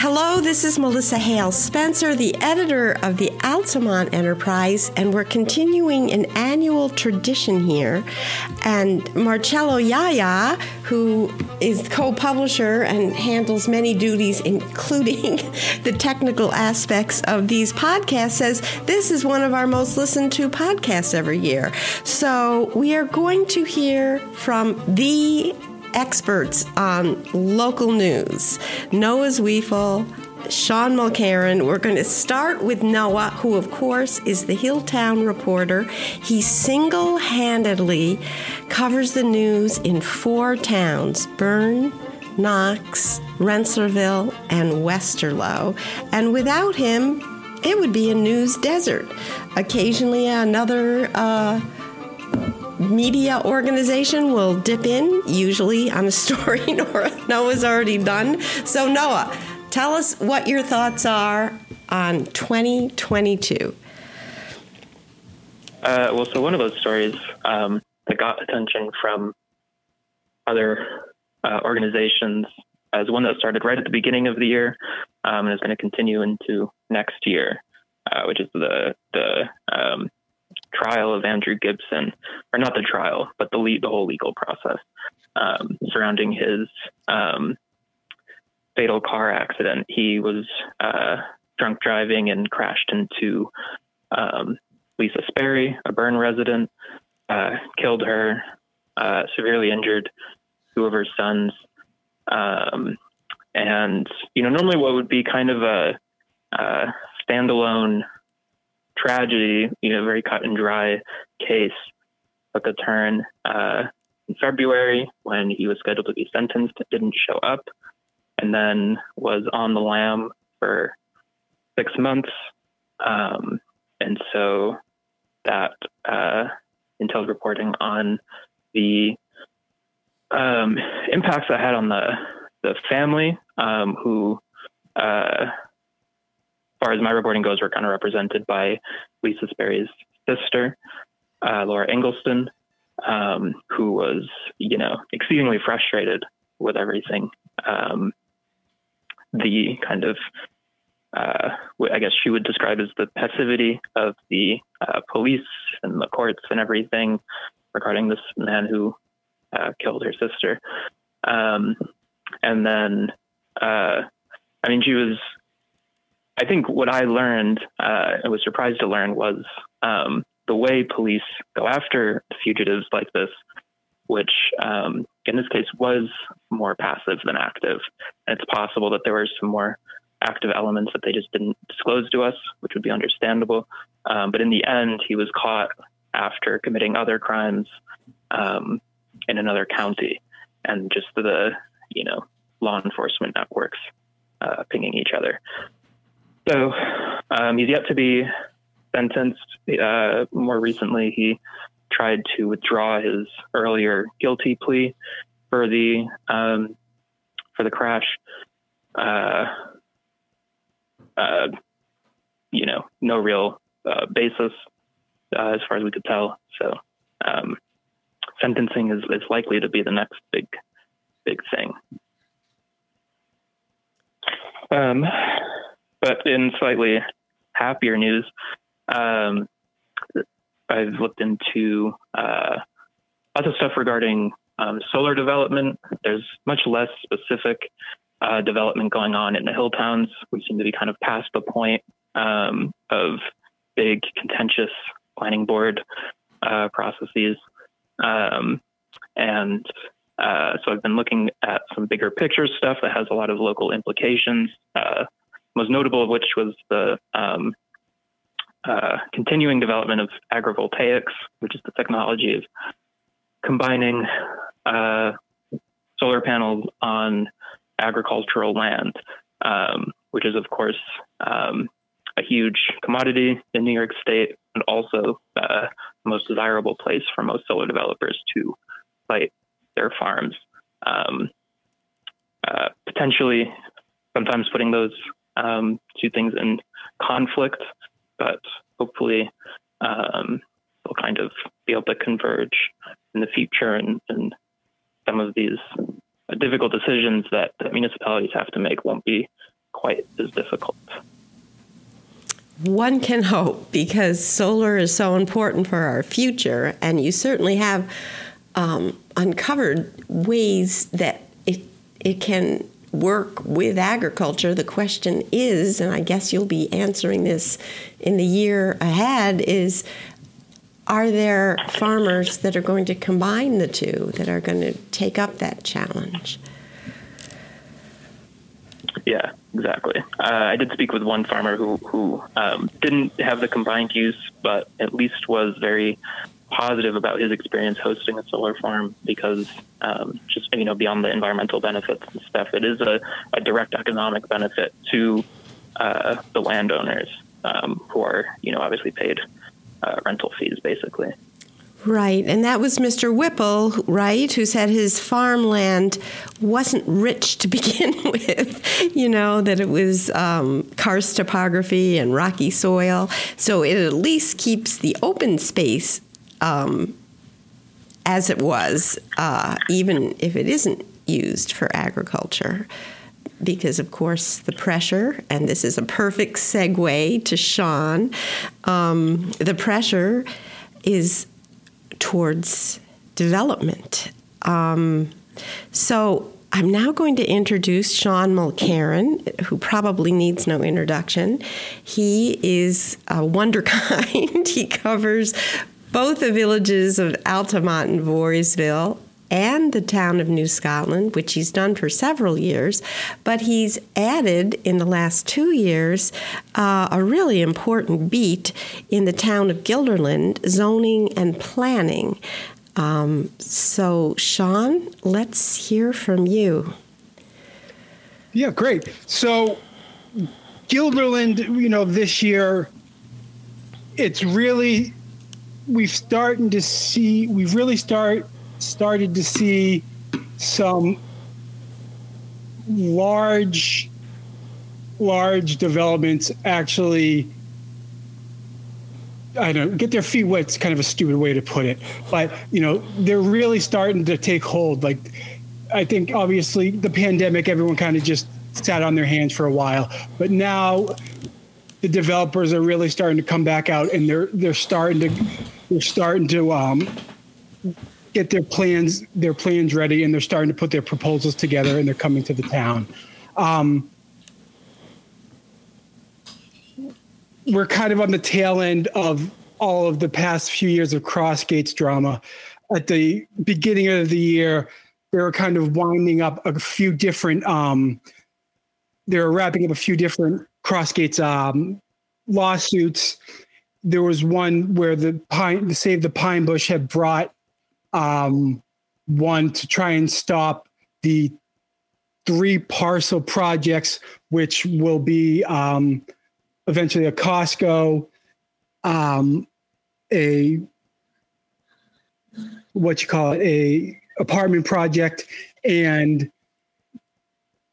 hello, this is Melissa Hale Spencer, the editor of the Altamont Enterprise, and we're continuing an annual tradition here. And Marcello Iaia, who is co publisher and handles many duties, including the technical aspects of these podcasts, says this is one of our most listened to podcasts every year. So we are going to hear from the experts on local news Noah's Zweifel, Sean Mulkerrin. We're going to start with Noah, who, of course, is the Hilltown reporter. He single handedly covers the news in four towns Berne, Knox, Rensselaerville, and Westerlo. And without him, it would be a news desert. Occasionally, another uh, media organization will dip in, usually on a story Noah's already done. So, Noah, tell us what your thoughts are on 2022. Uh, well, so one of those stories um, that got attention from other uh, organizations as one that started right at the beginning of the year um, and is going to continue into next year, uh, which is the the um, trial of Andrew Gibson, or not the trial, but the lead, the whole legal process um, surrounding his um, fatal car accident. He was uh, drunk driving and crashed into um, Lisa Sperry, a Berne resident, uh, killed her, uh, severely injured two of her sons. Um, and you know, normally what would be kind of a, a standalone tragedy, you know, very cut and dry case took a turn uh, in February when he was scheduled to be sentenced, didn't show up, and then was on the lam for six months. Um, and so that uh, entailed reporting on the um, impacts that had on the the family um, who uh, far as my reporting goes, we're kind of represented by Lisa Sperry's sister, uh, Laura Engelston, um, who was, you know, exceedingly frustrated with everything. Um, the kind of, uh, I guess she would describe as the passivity of the uh, police and the courts and everything regarding this man who uh, killed her sister. Um, and then, uh, I mean, she was I think what I learned, uh, I was surprised to learn, was um, the way police go after fugitives like this, which um, in this case was more passive than active. And it's possible that there were some more active elements that they just didn't disclose to us, which would be understandable. Um, but in the end, he was caught after committing other crimes um, in another county, and just the you know law enforcement networks uh, pinging each other. So um, he's yet to be sentenced. Uh, more recently, he tried to withdraw his earlier guilty plea for the um, for the crash. Uh, uh, you know, no real uh, basis uh, as far as we could tell. So um, sentencing is, is likely to be the next big big thing. Um, but in slightly happier news, um, I've looked into uh, lots of stuff regarding um, solar development. There's much less specific uh, development going on in the hill towns. We seem to be kind of past the point um, of big contentious planning board uh, processes. Um, and uh, so I've been looking at some bigger picture stuff that has a lot of local implications. Most notable of which was the um, uh, continuing development of agrivoltaics, which is the technology of combining uh, solar panels on agricultural land, um, which is, of course, um, a huge commodity in New York State and also uh, the most desirable place for most solar developers to site their farms. Um, uh, potentially, sometimes putting those um, two things in conflict, but hopefully um, they'll kind of be able to converge in the future and, and some of these difficult decisions that, that municipalities have to make won't be quite as difficult. One can hope because solar is so important for our future, and you certainly have um, uncovered ways that it it can work with agriculture. The question is, and I guess you'll be answering this in the year ahead, is are there farmers that are going to combine the two, that are going to take up that challenge? Yeah, exactly. Uh, I did speak with one farmer who who um, didn't have the combined use, but at least was very positive about his experience hosting a solar farm because um, just you know beyond the environmental benefits and stuff, it is a, a direct economic benefit to uh, the landowners um, who are you know obviously paid uh, rental fees basically. Right, and that was Mr. Whipple, right, who said his farmland wasn't rich to begin with, you know, that it was um, karst topography and rocky soil. So it at least keeps the open space um, as it was, uh, even if it isn't used for agriculture. Because, of course, the pressure, and this is a perfect segue to Sean, um, the pressure is towards development. Um, so, I'm now going to introduce Sean Mulkerrin, who probably needs no introduction. He is a wonderkind. he covers both the villages of Altamont and Voorheesville and the town of New Scotland, which he's done for several years, but he's added in the last two years uh, a really important beat in the town of Guilderland, zoning and planning. Um, so, Sean, let's hear from you. Yeah, great. So, Guilderland, you know, this year, it's really we've starting to see we've really start started to see some large large developments actually I don't get their feet wet. It's kind of a stupid way to put it, but you know they're really starting to take hold. Like I think obviously the pandemic, everyone kind of just sat on their hands for a while, but now the developers are really starting to come back out and they're they're starting to they're starting to um, get their plans their plans ready and they're starting to put their proposals together and they're coming to the town. Um, we're kind of on the tail end of all of the past few years of Crossgates drama. At the beginning of the year, they were kind of winding up a few different. Um, they were wrapping up a few different Crossgates um, lawsuits. There was one where the pine, the Save the Pine Bush, had brought um, one to try and stop the three parcel projects, which will be um, eventually a Costco, um, a what you call it, a apartment project, and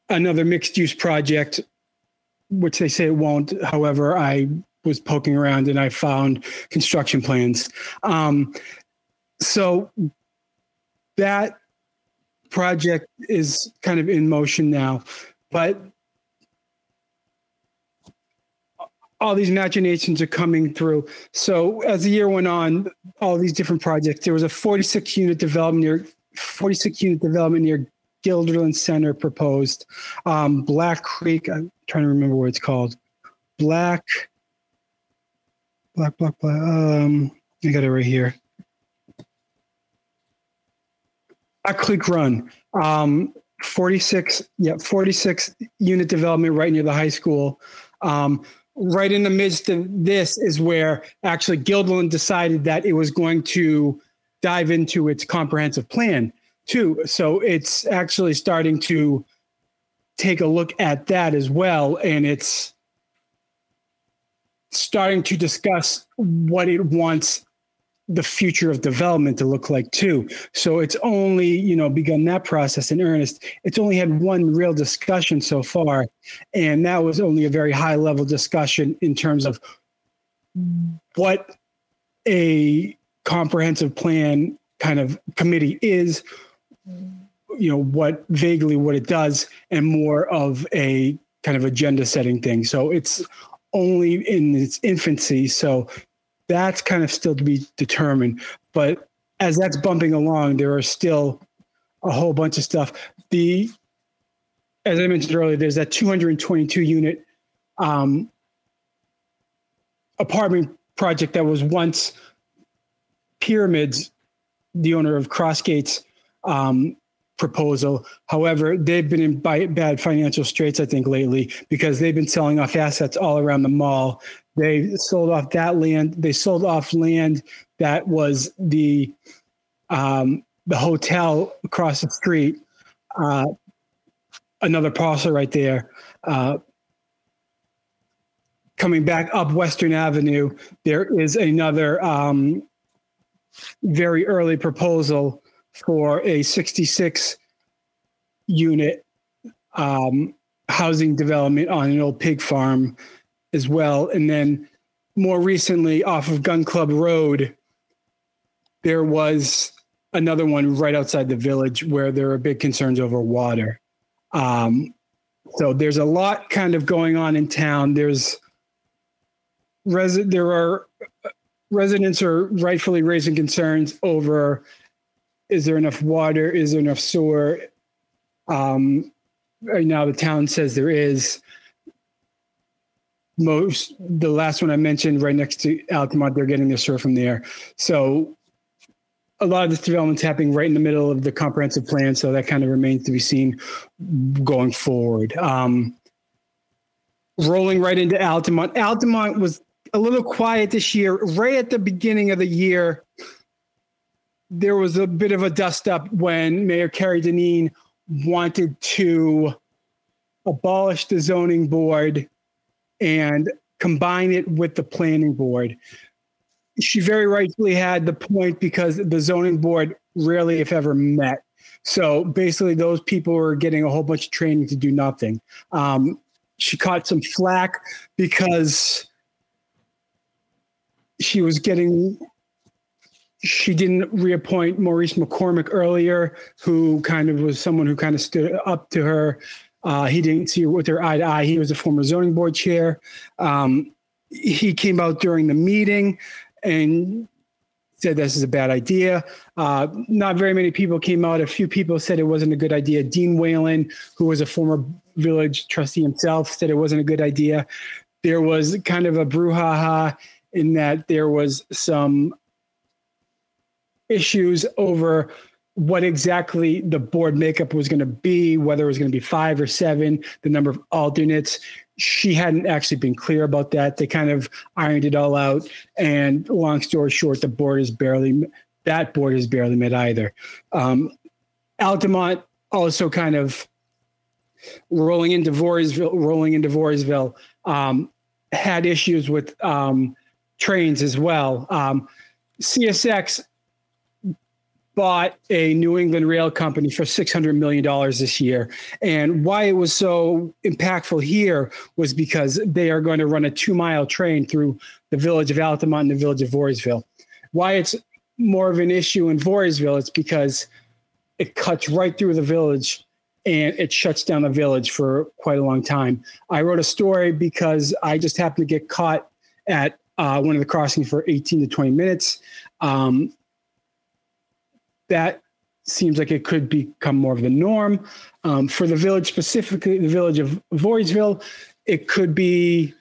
another mixed use project, which they say it won't. However, I was poking around and I found construction plans. Um, so that project is kind of in motion now, but all these machinations are coming through. So as the year went on, all these different projects. There was a 46 unit development near 46 unit development near Guilderland Center proposed. Um, Black Creek. I'm trying to remember what it's called. Black. Black, black, black. Um, I got it right here. I click Run. Um, 46, yeah, 46 unit development right near the high school. Um, right in the midst of this is where actually Guilderland decided that it was going to dive into its comprehensive plan too. So it's actually starting to take a look at that as well. And it's starting to discuss what it wants the future of development to look like too. So it's only, you know, begun that process in earnest. It's only had one real discussion so far. And that was only a very high level discussion in terms of what a comprehensive plan kind of committee is, you know, what vaguely what it does, and more of a kind of agenda setting thing. So it's only in its infancy. So that's kind of still to be determined. But as that's bumping along, there are still a whole bunch of stuff. The as I mentioned earlier, there's that 222 unit um, apartment project that was once Pyramids, the owner of Crossgates, um, proposal. However, they've been in bad financial straits, I think, lately because they've been selling off assets all around the mall. They sold off that land. They sold off land that was the um, the hotel across the street. Uh, another parcel right there. Uh, coming back up Western Avenue, there is another um, very early proposal for a 66 unit um, housing development on an old pig farm as well. And then more recently, off of Gun Club Road, there was another one right outside the village where there are big concerns over water. Um, so there's a lot kind of going on in town. There's res- there are uh, residents are rightfully raising concerns over is there enough water? Is there enough sewer? Um, right now, the town says there is. Most the last one I mentioned, right next to Altamont, they're getting their sewer from there. So a lot of this development's happening right in the middle of the comprehensive plan, so that kind of remains to be seen going forward. Um, rolling right into Altamont. Altamont was a little quiet this year. Right at the beginning of the year, there was a bit of a dust up when Mayor Kerry Dineen wanted to abolish the zoning board and combine it with the planning board. She very rightfully had the point because the zoning board rarely, if ever, met. So basically, those people were getting a whole bunch of training to do nothing. Um, she caught some flack because she was getting she didn't reappoint Maurice McCormick earlier, who kind of was someone who kind of stood up to her. Uh, he didn't see her with her eye to eye. He was a former zoning board chair. Um, he came out during the meeting and said this is a bad idea. Uh, not very many people came out. A few people said it wasn't a good idea. Dean Whalen, who was a former village trustee himself, said it wasn't a good idea. There was kind of a brouhaha in that there was some issues over what exactly the board makeup was going to be, whether it was going to be five or seven, the number of alternates. She hadn't actually been clear about that. They kind of ironed it all out. And long story short, the board is barely, that board is barely met either. Um, Altamont also kind of rolling into Voorheesville, rolling into Voorheesville, um, had issues with um, trains as well. Um, CSX bought a New England rail company for $600 million this year. And why it was so impactful here was because they are going to run a two mile train through the village of Altamont and the village of Voorheesville. Why it's more of an issue in Voorheesville, it's because it cuts right through the village and it shuts down the village for quite a long time. I wrote a story because I just happened to get caught at uh, one of the crossings for 18 to 20 minutes. Um, that seems like it could become more of the norm. Um, for the village specifically, the village of Voorheesville, it could be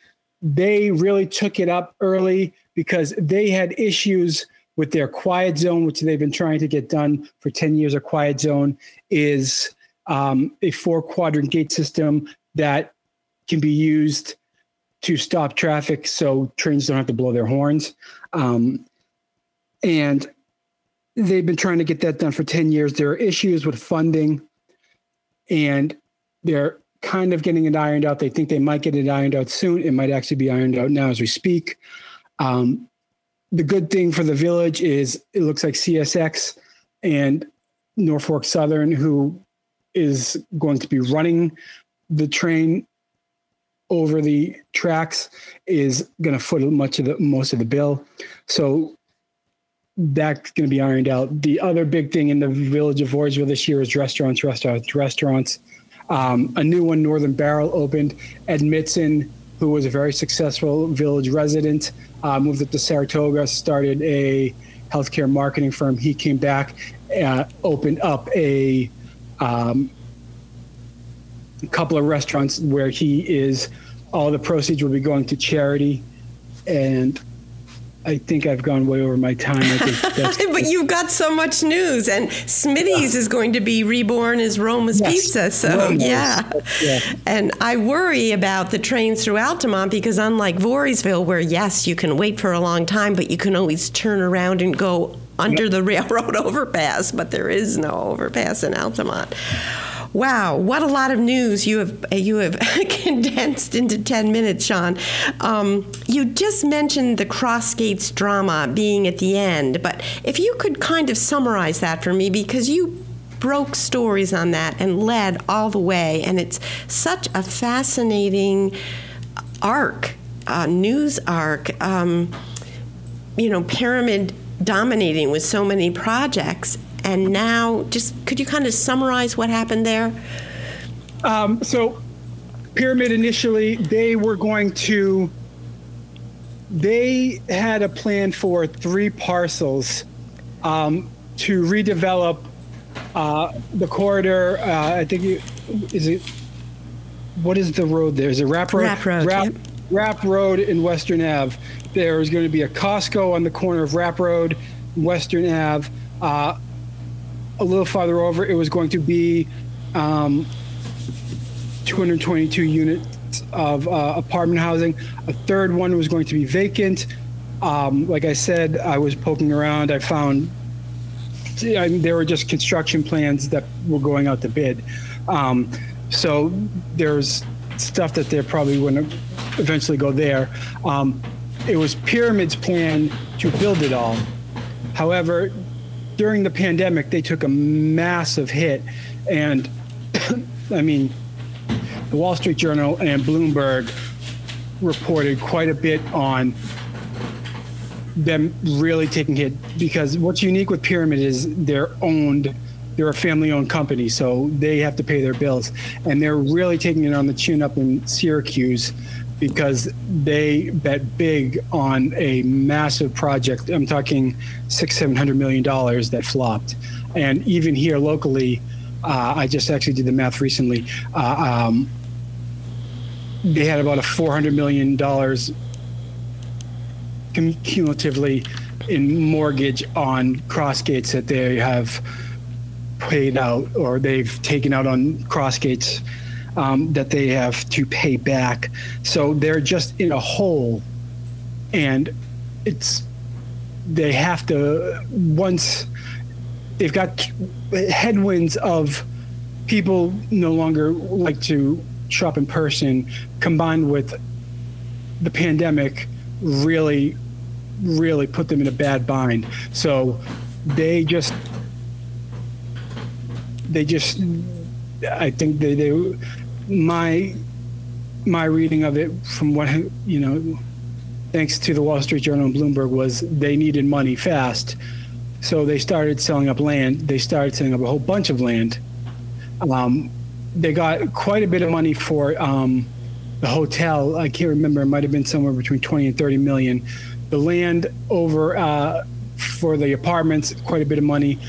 they really took it up early because they had issues with their quiet zone, which they've been trying to get done for 10 years. A quiet zone is um, a four quadrant gate system that can be used to stop traffic so trains don't have to blow their horns. Um, and they've been trying to get that done for 10 years. There are issues with funding, and they're kind of getting it ironed out. They think they might get it ironed out soon. It might actually be ironed out now as we speak. Um, the good thing for the village is it looks like CSX and Norfolk Southern, who is going to be running the train over the tracks, is going to foot much of the most of the bill. So that's going to be ironed out. The other big thing in the village of Voorheesville this year is restaurants, restaurants, restaurants. Um, a new one, Northern Barrel, opened. Ed Mitson, who was a very successful village resident, uh, moved up to Saratoga, started a healthcare marketing firm. He came back, uh, opened up a um, couple of restaurants where he is. All the proceeds will be going to charity, and I think I've gone way over my time. I think that's but you've got so much news, and Smitty's yeah. is going to be reborn as Roma's yes. Pizza. So yeah. yeah. and I worry about the trains through Altamont because unlike Voorheesville, where yes, you can wait for a long time, but you can always turn around and go under yep. the railroad overpass, but there is no overpass in Altamont. Wow, what a lot of news you have you have condensed into ten minutes, Sean. Um, you just mentioned the Crossgates drama being at the end, but if you could kind of summarize that for me, because you broke stories on that and led all the way, and it's such a fascinating arc, uh, news arc. Um, you know, pyramid dominating with so many projects and now just could you kind of summarize what happened there? Um, so, Pyramid initially, they were going to, they had a plan for three parcels um, to redevelop uh, the corridor. Uh, I think it, is it. What is the road there? Is it Rapp Road? Rapp Road. Yep. Rapp Road in Western Ave. There is going to be a Costco on the corner of Rapp Road, Western Ave. Uh, a little farther over, it was going to be um, 222 units of uh, apartment housing. A third one was going to be vacant. Um, like I said, I was poking around. I found I mean, there were just construction plans that were going out to bid. Um, so there's stuff that they're probably going to eventually go there. Um, it was Pyramid's plan to build it all. However, during the pandemic, they took a massive hit. And I mean, the Wall Street Journal and Bloomberg reported quite a bit on them really taking hit because what's unique with Pyramid is they're owned they're a family owned company so they have to pay their bills and they're really taking it on the chin up in Syracuse because they bet big on a massive project. I'm talking six, seven hundred million dollars that flopped, and even here locally, uh, I just actually did the math recently. Uh, um, they had about a four hundred million dollars cumulatively in mortgage on Crossgates that they have paid out or they've taken out on Crossgates um, that they have to pay back. So they're just in a hole, and it's they have to once they've got headwinds of people no longer like to shop in person, combined with the pandemic, really, really put them in a bad bind. So they just they just I think they, they my my reading of it from what you know thanks to the wall street journal and bloomberg was they needed money fast. So they started selling up land. They started selling up a whole bunch of land. Um, they got quite a bit of money for um, the hotel. I can't remember. It might have been somewhere between 20 and 30 million. The land over uh, for the apartments quite a bit of money.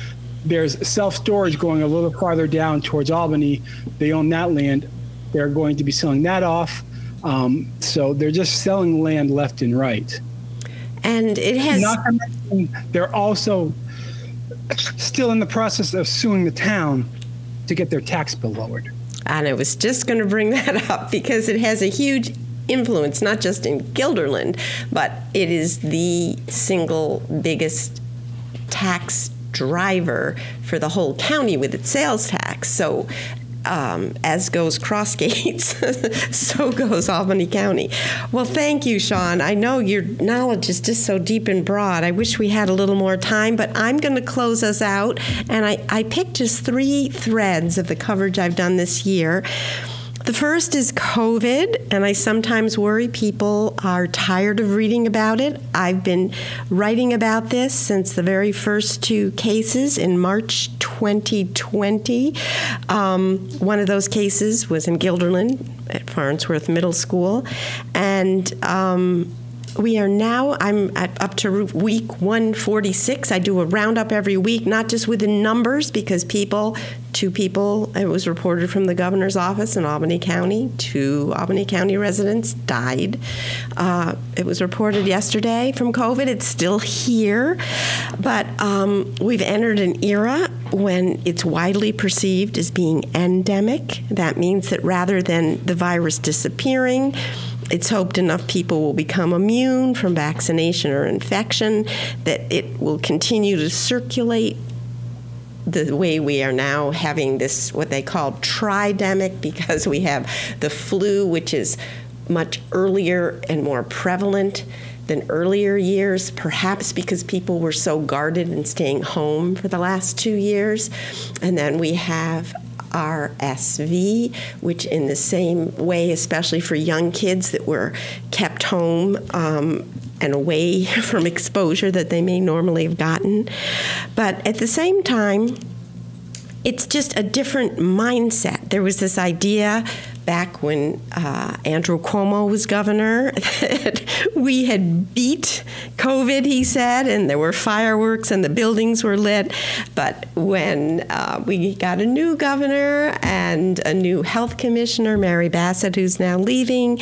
There's self storage going a little farther down towards albany. They own that land they're going to be selling that off. Um, so they're just selling land left and right. And it has. Not to mention, they're also still in the process of suing the town to get their tax bill lowered. And I was just going to bring that up because it has a huge influence, not just in Guilderland, but it is the single biggest tax driver for the whole county with its sales tax. So um, as goes Crossgates, so goes Albany County. Well, thank you, Sean. I know your knowledge is just so deep and broad. I wish we had a little more time, but I'm going to close us out. And I, I picked just three threads of the coverage I've done this year. The first is COVID, and I sometimes worry people are tired of reading about it. I've been writing about this since the very first two cases in March 2020. Um, one of those cases was in Guilderland at Farnsworth Middle School, and um, we are now i'm at, up to week 146 i do a roundup every week not just with the numbers because people two people it was reported from the governor's office in albany county two albany county residents died. Uh, it was reported yesterday from covid it's still here but um, we've entered an era when it's widely perceived as being endemic. That means that rather than the virus disappearing it's hoped enough people will become immune from vaccination or infection that it will continue to circulate the way we are now having this what they call tridemic because we have the flu which is much earlier and more prevalent than earlier years, perhaps because people were so guarded and staying home for the last two years. And then we have RSV, which, in the same way, especially for young kids that were kept home um, and away from exposure that they may normally have gotten. But at the same time, it's just a different mindset. There was this idea back when uh, Andrew Cuomo was governor that we had beat COVID, he said, and there were fireworks and the buildings were lit. But when uh, we got a new governor and a new health commissioner, Mary Bassett, who's now leaving,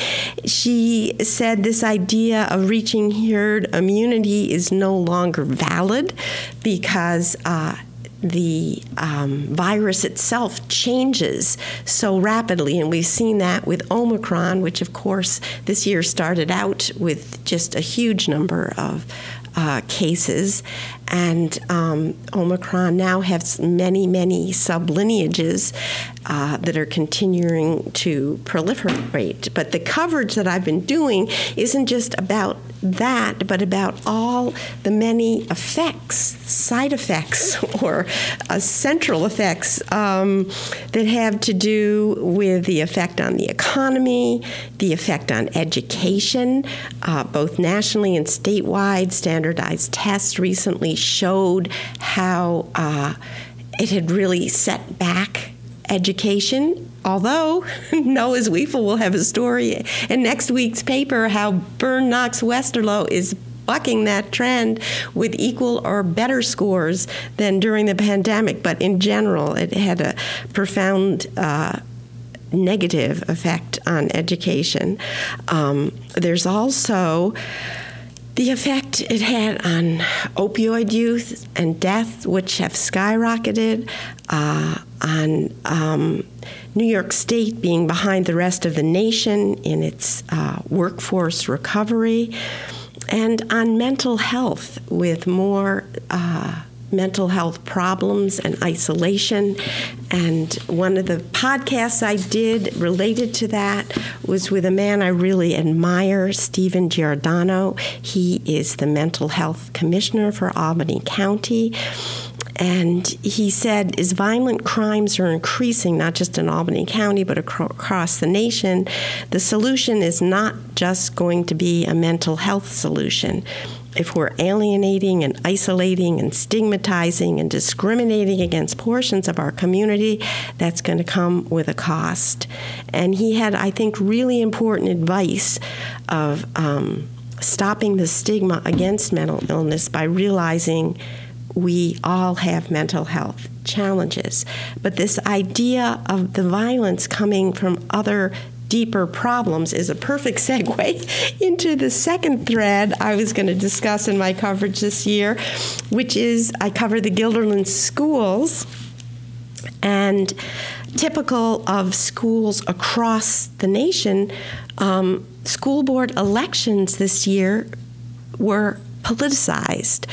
she said this idea of reaching herd immunity is no longer valid because. Uh, the um, virus itself changes so rapidly, and we've seen that with Omicron, which, of course, this year started out with just a huge number of uh, cases, and um, Omicron now has many, many sublineages uh, that are continuing to proliferate. But the coverage that I've been doing isn't just about that, but about all the many effects, side effects, or uh, central effects um, that have to do with the effect on the economy, the effect on education, uh, both nationally and statewide. Standardized tests recently showed how uh, it had really set back education. Although Noah's Zweifel will have a story in next week's paper how Berne Knox Westerlo is bucking that trend with equal or better scores than during the pandemic. But in general, it had a profound uh, negative effect on education. Um, there's also the effect it had on opioid use and death, which have skyrocketed, uh, on um, New York State being behind the rest of the nation in its uh, workforce recovery, and on mental health with more. Uh, mental health problems and isolation. And one of the podcasts I did related to that was with a man I really admire, Stephen Giordano. He is the mental health commissioner for Albany County. And he said, as violent crimes are increasing, not just in Albany County, but across the nation, the solution is not just going to be a mental health solution if we're alienating and isolating and stigmatizing and discriminating against portions of our community, that's going to come with a cost. And he had, I think, really important advice of um, stopping the stigma against mental illness by realizing we all have mental health challenges. But this idea of the violence coming from other deeper problems is a perfect segue into the second thread I was going to discuss in my coverage this year, which is I cover the Guilderland schools. And typical of schools across the nation, um, school board elections this year were politicized.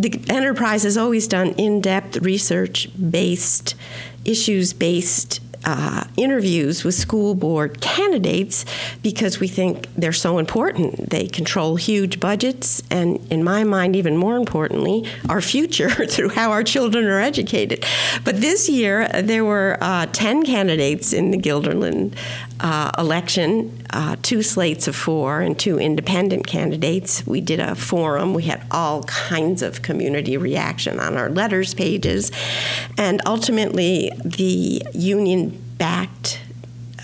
The enterprise has always done in depth research based, issues based uh, interviews with school board candidates because we think they're so important. They control huge budgets, and in my mind, even more importantly, our future through how our children are educated. But this year, there were uh, 10 candidates in the Guilderland uh, election, uh, two slates of four, and two independent candidates. We did a forum. We had all kinds of community reaction on our letters pages. And ultimately, the union backed,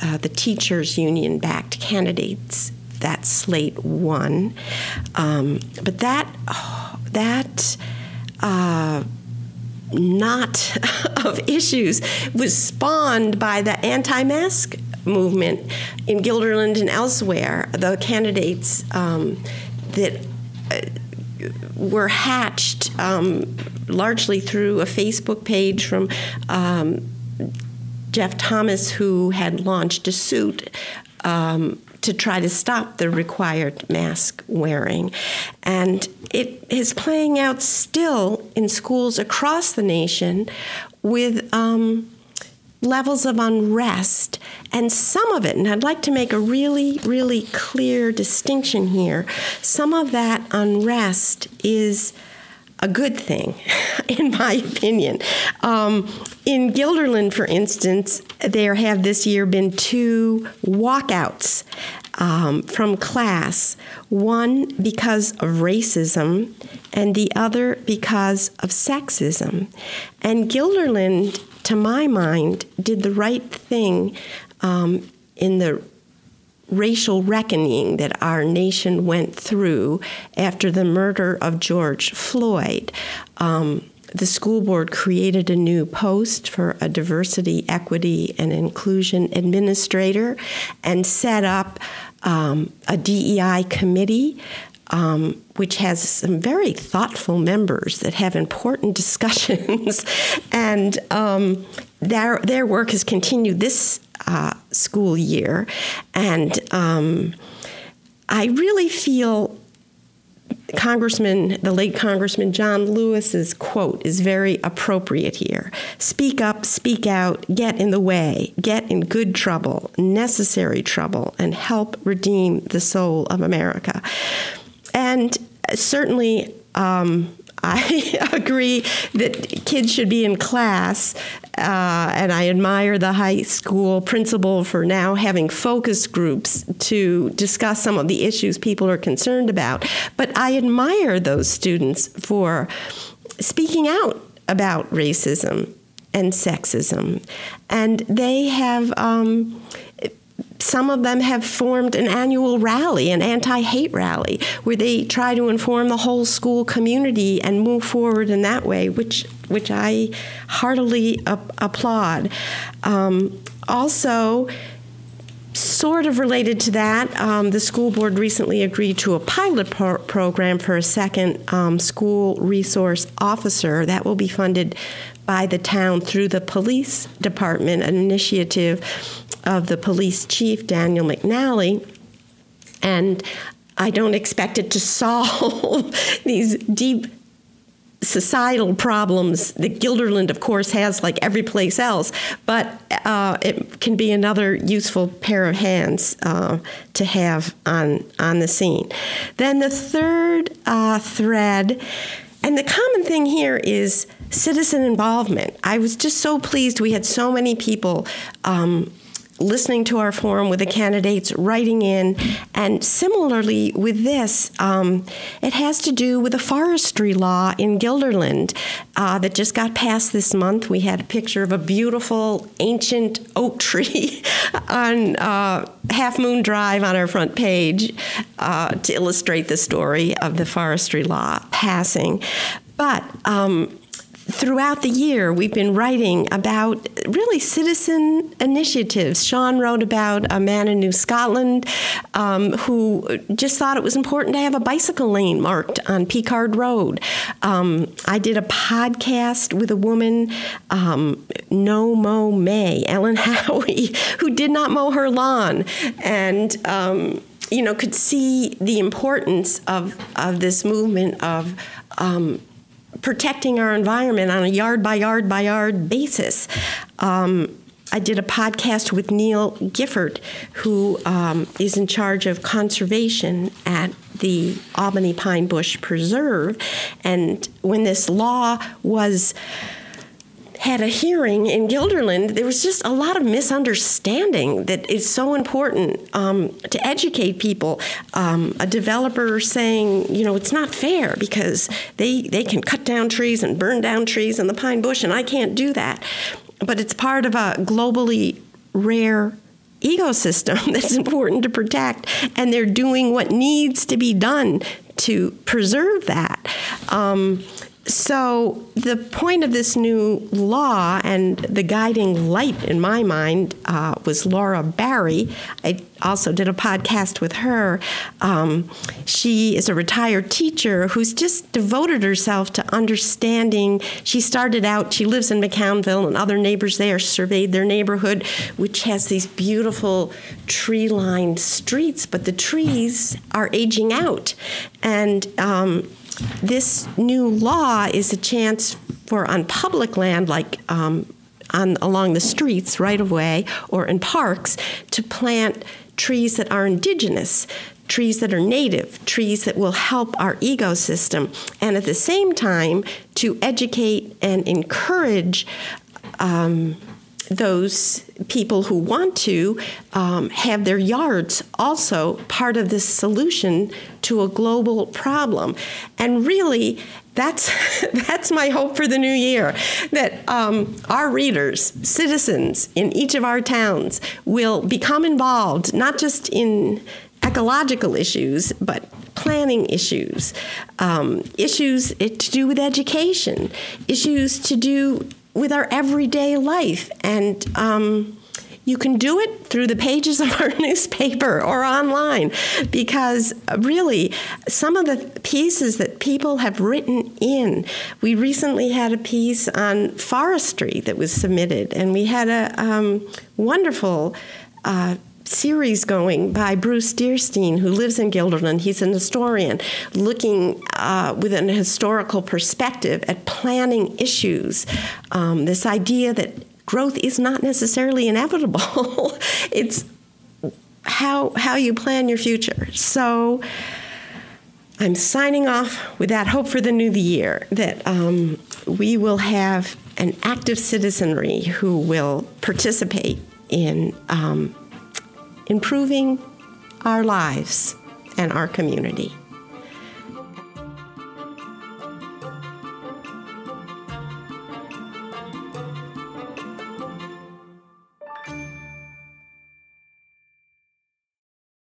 uh, the teachers' union backed candidates. That slate won. Um, but that, oh, that, uh, knot of issues was spawned by the anti mask movement in Guilderland and elsewhere. The candidates um, that uh, were hatched um, largely through a Facebook page from um, Jeff Thomas, who had launched a suit um, to try to stop the required mask wearing. And it is playing out still in schools across the nation with um, levels of unrest. And some of it, and I'd like to make a really, really clear distinction here, some of that unrest is a good thing, in my opinion. Um, in Guilderland, for instance, there have this year been two walkouts um, from class one because of racism, and the other because of sexism. And Guilderland, to my mind, did the right thing um, in the racial reckoning that our nation went through after the murder of George Floyd. Um, the school board created a new post for a diversity, equity, and inclusion administrator and set up um, a DEI committee. Um, which has some very thoughtful members that have important discussions, and um, their their work has continued this uh, school year, and um, I really feel Congressman, the late Congressman John Lewis's quote is very appropriate here. Speak up, speak out, get in the way, get in good trouble, necessary trouble, and help redeem the soul of America. And certainly, um, I agree that kids should be in class, uh, and I admire the high school principal for now having focus groups to discuss some of the issues people are concerned about. But I admire those students for speaking out about racism and sexism, and they have. Um, some of them have formed an annual rally, an anti hate rally, where they try to inform the whole school community and move forward in that way, which, which I heartily applaud. Um, also, sort of related to that, um, the school board recently agreed to a pilot pro- program for a second um, school resource officer that will be funded by the town through the police department, an initiative of the police chief, Daniel McNally. And I don't expect it to solve these deep societal problems that Guilderland, of course, has like every place else, but uh, it can be another useful pair of hands uh, to have on, on the scene. Then the third uh, thread, and the common thing here is citizen involvement. I was just so pleased we had so many people um, listening to our forum with the candidates, writing in, and similarly with this, um, it has to do with the forestry law in Guilderland uh, that just got passed this month. We had a picture of a beautiful ancient oak tree on uh, Half Moon Drive on our front page uh, to illustrate the story of the forestry law passing. But um, throughout the year, we've been writing about really citizen initiatives. Sean wrote about a man in New Scotland um, who just thought it was important to have a bicycle lane marked on Picard Road. Um, I did a podcast with a woman, um, No Mow May, Ellen Howie, who did not mow her lawn. And um, you know, could see the importance of, of this movement of um, protecting our environment on a yard by yard by yard basis. Um, I did a podcast with Neil Gifford, who um, is in charge of conservation at the Albany Pine Bush Preserve. And when this law was had a hearing in Guilderland, there was just a lot of misunderstanding that it's so important um, to educate people. Um, a developer saying, you know, it's not fair because they, they can cut down trees and burn down trees in the pine bush, and I can't do that. But it's part of a globally rare ecosystem that's important to protect, and they're doing what needs to be done to preserve that. Um, so, the point of this new law and the guiding light in my mind uh, was Laura Barry. I also did a podcast with her. Um, she is a retired teacher who's just devoted herself to understanding. She started out, she lives in McKownville, and other neighbors there surveyed their neighborhood, which has these beautiful tree lined streets, but the trees are aging out. And um, this new law is a chance for on public land, like um, on along the streets, right of way, or in parks, to plant trees that are indigenous, trees that are native, trees that will help our ecosystem, and at the same time to educate and encourage. Um, those people who want to um, have their yards also part of this solution to a global problem. And really, that's that's my hope for the new year that um, our readers, citizens in each of our towns, will become involved not just in ecological issues, but planning issues, um, issues to do with education, issues to do with our everyday life. And um, you can do it through the pages of our newspaper or online because uh, really some of the pieces that people have written in we recently had a piece on forestry that was submitted and we had a um, wonderful uh, series going by Bruce Dearstyne, who lives in Guilderland. He's an historian looking uh, with an historical perspective at planning issues. Um, this idea that growth is not necessarily inevitable, it's how, how you plan your future. So, I'm signing off with that hope for the new year that um, we will have an active citizenry who will participate in um, improving our lives and our community.